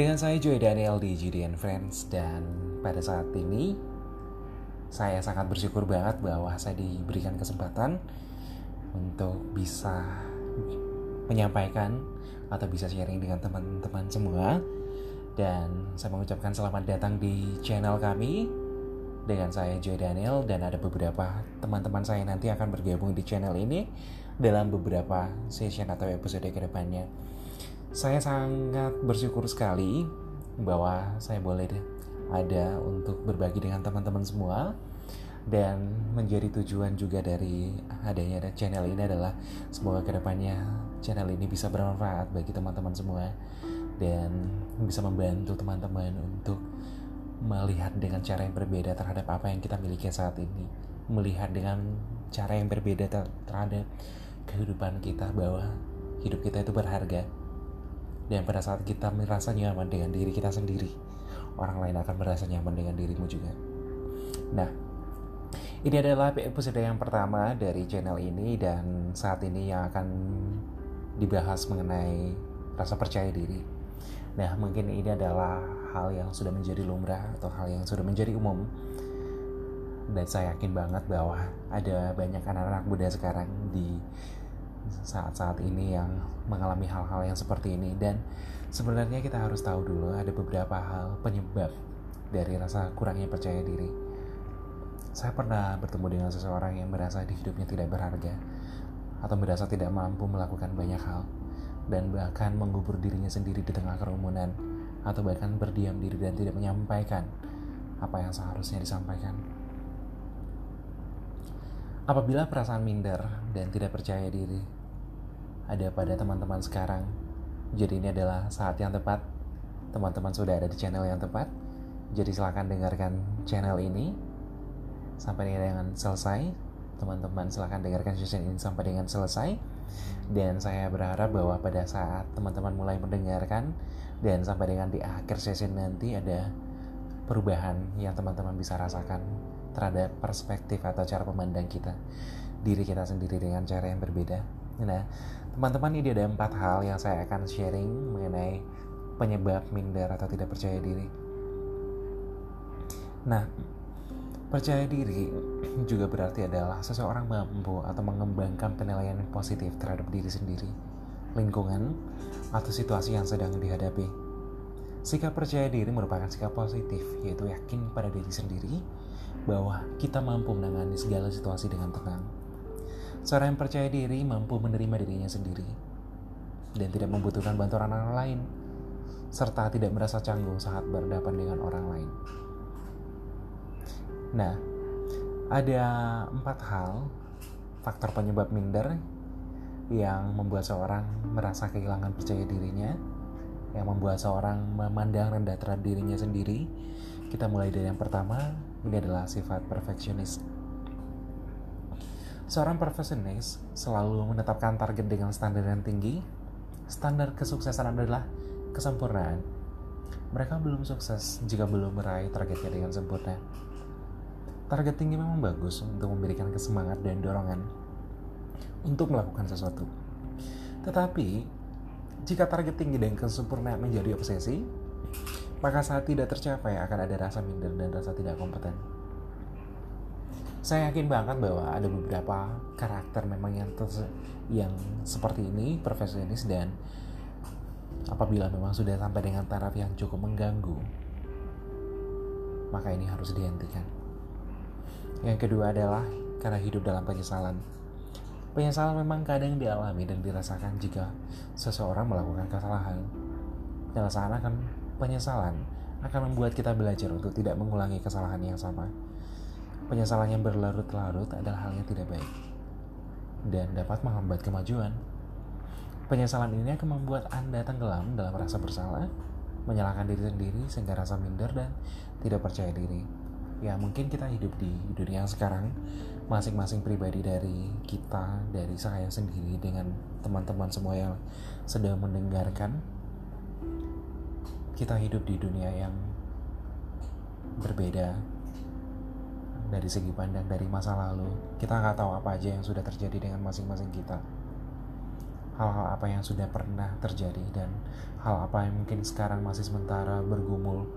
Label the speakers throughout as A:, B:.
A: Dengan saya Joy Daniel di GDN Friends dan pada saat ini saya sangat bersyukur banget bahwa saya diberikan kesempatan untuk bisa menyampaikan atau bisa sharing dengan teman-teman semua. Dan saya mengucapkan selamat datang di channel kami dengan saya Joy Daniel. Dan ada beberapa teman-teman saya nanti akan bergabung di channel ini dalam beberapa session atau episode ke depannya. Saya sangat bersyukur sekali bahwa saya boleh ada untuk berbagi dengan teman-teman semua. Dan menjadi tujuan juga dari adanya channel ini adalah semoga ke depannya channel ini bisa bermanfaat bagi teman-teman semua dan bisa membantu teman-teman untuk melihat dengan cara yang berbeda terhadap apa yang kita miliki saat ini. Melihat dengan cara yang berbeda terhadap kehidupan kita bahwa hidup kita itu berharga dan pada saat kita merasa nyaman dengan diri kita sendiri, orang lain akan merasa nyaman dengan dirimu juga. Nah, ini adalah episode yang pertama dari channel ini dan saat ini yang akan dibahas mengenai rasa percaya diri. Nah, mungkin ini adalah hal yang sudah menjadi lumrah atau hal yang sudah menjadi umum. Dan saya yakin banget bahwa ada banyak anak-anak muda sekarang di saat-saat ini yang mengalami hal-hal yang seperti ini dan sebenarnya kita harus tahu dulu ada beberapa hal penyebab dari rasa kurangnya percaya diri. Saya pernah bertemu dengan seseorang yang merasa di hidupnya tidak berharga atau merasa tidak mampu melakukan banyak hal dan bahkan mengubur dirinya sendiri di tengah kerumunan atau bahkan berdiam diri dan tidak menyampaikan apa yang seharusnya disampaikan. Apabila perasaan minder dan tidak percaya diri ada pada teman-teman sekarang, jadi ini adalah saat yang tepat. Teman-teman sudah ada di channel yang tepat. Jadi silahkan dengarkan channel ini sampai dengan selesai. Teman-teman silahkan dengarkan session ini sampai dengan selesai. Dan saya berharap bahwa pada saat teman-teman mulai mendengarkan dan sampai dengan di akhir session nanti ada perubahan yang teman-teman bisa rasakan terhadap perspektif atau cara memandang kita diri kita sendiri dengan cara yang berbeda. Nah, teman-teman ini ada empat hal yang saya akan sharing mengenai penyebab minder atau tidak percaya diri. Nah, percaya diri juga berarti adalah seseorang mampu atau mengembangkan penilaian positif terhadap diri sendiri, lingkungan, atau situasi yang sedang dihadapi. Sikap percaya diri merupakan sikap positif, yaitu yakin pada diri sendiri bahwa kita mampu menangani segala situasi dengan tenang. Seorang yang percaya diri mampu menerima dirinya sendiri dan tidak membutuhkan bantuan orang lain, serta tidak merasa canggung saat berhadapan dengan orang lain. Nah, ada empat hal faktor penyebab minder yang membuat seorang merasa kehilangan percaya dirinya, yang membuat seorang memandang rendah terhadap dirinya sendiri. Kita mulai dari yang pertama, ini adalah sifat perfeksionis. Seorang perfeksionis selalu menetapkan target dengan standar yang tinggi. Standar kesuksesan adalah kesempurnaan. Mereka belum sukses jika belum meraih targetnya dengan sempurna. Target tinggi memang bagus untuk memberikan kesemangat dan dorongan untuk melakukan sesuatu. Tetapi, jika target tinggi dan kesempurnaan menjadi obsesi, maka saat tidak tercapai akan ada rasa minder dan rasa tidak kompeten. Saya yakin banget bahwa ada beberapa karakter memang yang yang seperti ini profesionis dan apabila memang sudah sampai dengan taraf yang cukup mengganggu, maka ini harus dihentikan. Yang kedua adalah karena hidup dalam penyesalan. Penyesalan memang kadang dialami dan dirasakan jika seseorang melakukan kesalahan. Penyesalan akan penyesalan akan membuat kita belajar untuk tidak mengulangi kesalahan yang sama. Penyesalan yang berlarut-larut adalah hal yang tidak baik dan dapat menghambat kemajuan. Penyesalan ini akan membuat Anda tenggelam dalam rasa bersalah, menyalahkan diri sendiri sehingga rasa minder dan tidak percaya diri. Ya mungkin kita hidup di dunia sekarang masing-masing pribadi dari kita, dari saya sendiri dengan teman-teman semua yang sedang mendengarkan kita hidup di dunia yang berbeda dari segi pandang dari masa lalu kita nggak tahu apa aja yang sudah terjadi dengan masing-masing kita hal-hal apa yang sudah pernah terjadi dan hal apa yang mungkin sekarang masih sementara bergumul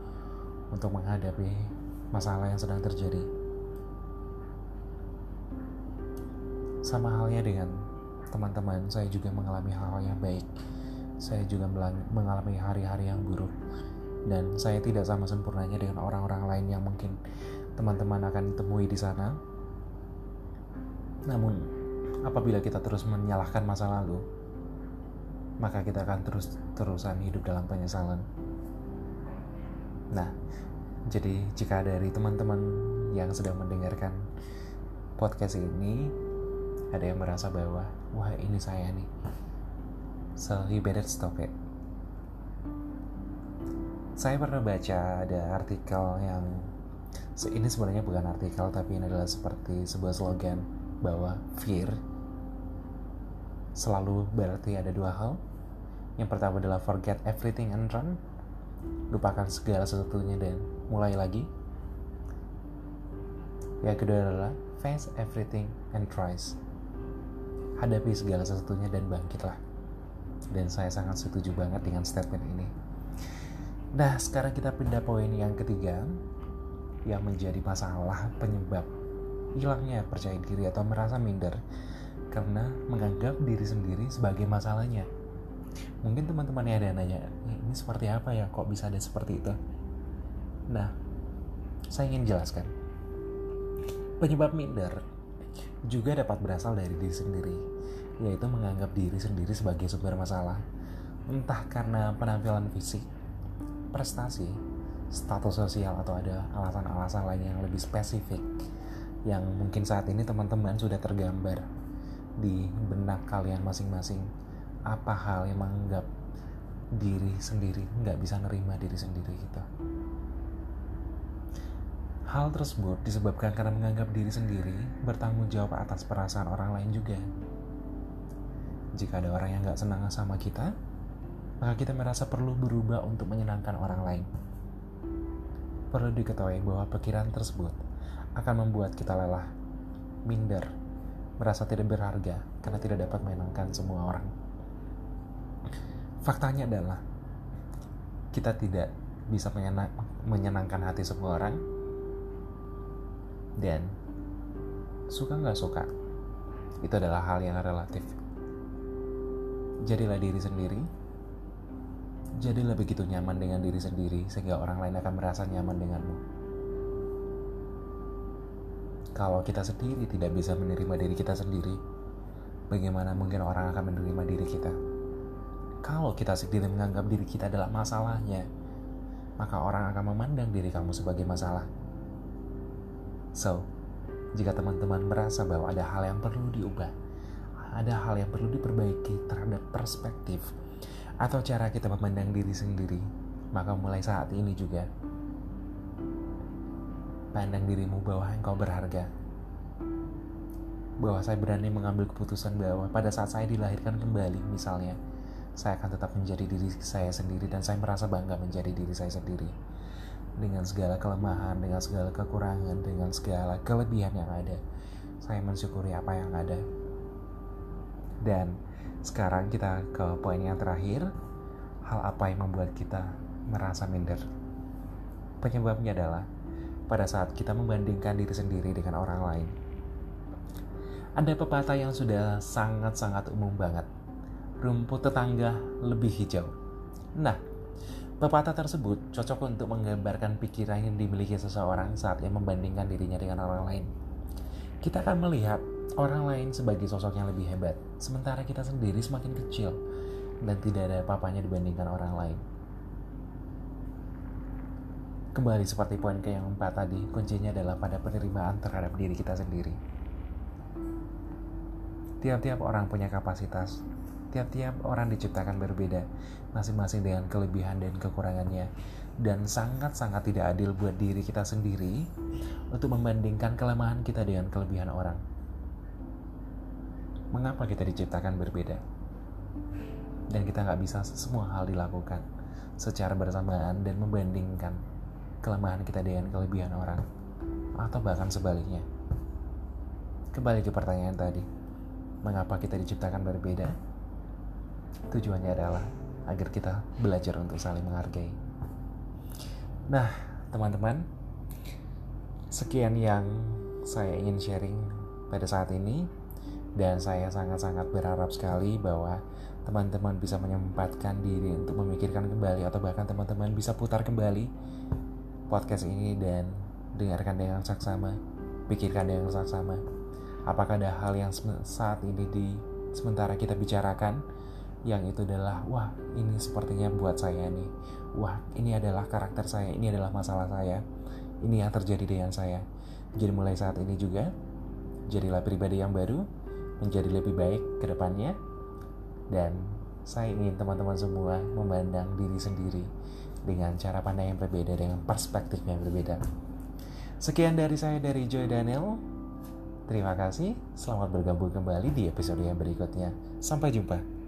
A: untuk menghadapi masalah yang sedang terjadi. Sama halnya dengan teman-teman, saya juga mengalami hal-hal yang baik. Saya juga mengalami hari-hari yang buruk. Dan saya tidak sama sempurnanya dengan orang-orang lain yang mungkin teman-teman akan temui di sana. Namun, apabila kita terus menyalahkan masa lalu, maka kita akan terus-terusan hidup dalam penyesalan. Nah, jadi jika dari teman-teman yang sedang mendengarkan podcast ini ada yang merasa bahwa wah ini saya nih so you better stop it saya pernah baca ada artikel yang ini sebenarnya bukan artikel tapi ini adalah seperti sebuah slogan bahwa fear selalu berarti ada dua hal. Yang pertama adalah forget everything and run lupakan segala sesuatunya dan mulai lagi. Yang kedua adalah face everything and tries hadapi segala sesuatunya dan bangkitlah. Dan saya sangat setuju banget dengan statement ini. Nah, sekarang kita pindah poin yang ketiga yang menjadi masalah penyebab hilangnya percaya diri atau merasa minder karena menganggap diri sendiri sebagai masalahnya. Mungkin teman-teman yang ada nanya, ini seperti apa ya kok bisa ada seperti itu? Nah, saya ingin jelaskan. Penyebab minder juga dapat berasal dari diri sendiri, yaitu menganggap diri sendiri sebagai sumber masalah, entah karena penampilan fisik, prestasi, status sosial, atau ada alasan-alasan lain yang lebih spesifik yang mungkin saat ini teman-teman sudah tergambar di benak kalian masing-masing apa hal yang menganggap diri sendiri nggak bisa nerima diri sendiri gitu. Hal tersebut disebabkan karena menganggap diri sendiri bertanggung jawab atas perasaan orang lain juga. Jika ada orang yang gak senang sama kita, maka kita merasa perlu berubah untuk menyenangkan orang lain. Perlu diketahui bahwa pikiran tersebut akan membuat kita lelah, minder, merasa tidak berharga karena tidak dapat menyenangkan semua orang. Faktanya adalah kita tidak bisa menyenangkan hati semua orang dan suka nggak suka itu adalah hal yang relatif jadilah diri sendiri. Jadilah begitu nyaman dengan diri sendiri sehingga orang lain akan merasa nyaman denganmu. Kalau kita sendiri tidak bisa menerima diri kita sendiri bagaimana mungkin orang akan menerima diri kita? Kalau kita sendiri menganggap diri kita adalah masalahnya maka orang akan memandang diri kamu sebagai masalah. So, jika teman-teman merasa bahwa ada hal yang perlu diubah, ada hal yang perlu diperbaiki terhadap perspektif atau cara kita memandang diri sendiri, maka mulai saat ini juga pandang dirimu bahwa engkau berharga. Bahwa saya berani mengambil keputusan bahwa pada saat saya dilahirkan kembali misalnya, saya akan tetap menjadi diri saya sendiri dan saya merasa bangga menjadi diri saya sendiri dengan segala kelemahan, dengan segala kekurangan, dengan segala kelebihan yang ada. Saya mensyukuri apa yang ada. Dan sekarang kita ke poin yang terakhir, hal apa yang membuat kita merasa minder? Penyebabnya adalah pada saat kita membandingkan diri sendiri dengan orang lain. Ada pepatah yang sudah sangat-sangat umum banget. Rumput tetangga lebih hijau. Nah, Pepatah tersebut cocok untuk menggambarkan pikiran yang dimiliki seseorang saat ia membandingkan dirinya dengan orang lain. Kita akan melihat orang lain sebagai sosok yang lebih hebat, sementara kita sendiri semakin kecil dan tidak ada apa-apanya dibandingkan orang lain. Kembali seperti poin ke yang empat tadi, kuncinya adalah pada penerimaan terhadap diri kita sendiri. Tiap-tiap orang punya kapasitas, Tiap-tiap orang diciptakan berbeda, masing-masing dengan kelebihan dan kekurangannya. Dan sangat-sangat tidak adil buat diri kita sendiri untuk membandingkan kelemahan kita dengan kelebihan orang. Mengapa kita diciptakan berbeda? Dan kita nggak bisa semua hal dilakukan secara bersamaan dan membandingkan kelemahan kita dengan kelebihan orang. Atau bahkan sebaliknya. Kembali ke pertanyaan tadi. Mengapa kita diciptakan berbeda? tujuannya adalah agar kita belajar untuk saling menghargai. Nah, teman-teman, sekian yang saya ingin sharing pada saat ini dan saya sangat-sangat berharap sekali bahwa teman-teman bisa menyempatkan diri untuk memikirkan kembali atau bahkan teman-teman bisa putar kembali podcast ini dan dengarkan dengan saksama, pikirkan dengan saksama. Apakah ada hal yang saat ini di sementara kita bicarakan yang itu adalah wah ini sepertinya buat saya nih wah ini adalah karakter saya ini adalah masalah saya ini yang terjadi dengan saya jadi mulai saat ini juga jadilah pribadi yang baru menjadi lebih baik ke depannya dan saya ingin teman-teman semua memandang diri sendiri dengan cara pandang yang berbeda dengan perspektif yang berbeda sekian dari saya dari Joy Daniel Terima kasih, selamat bergabung kembali di episode yang berikutnya. Sampai jumpa.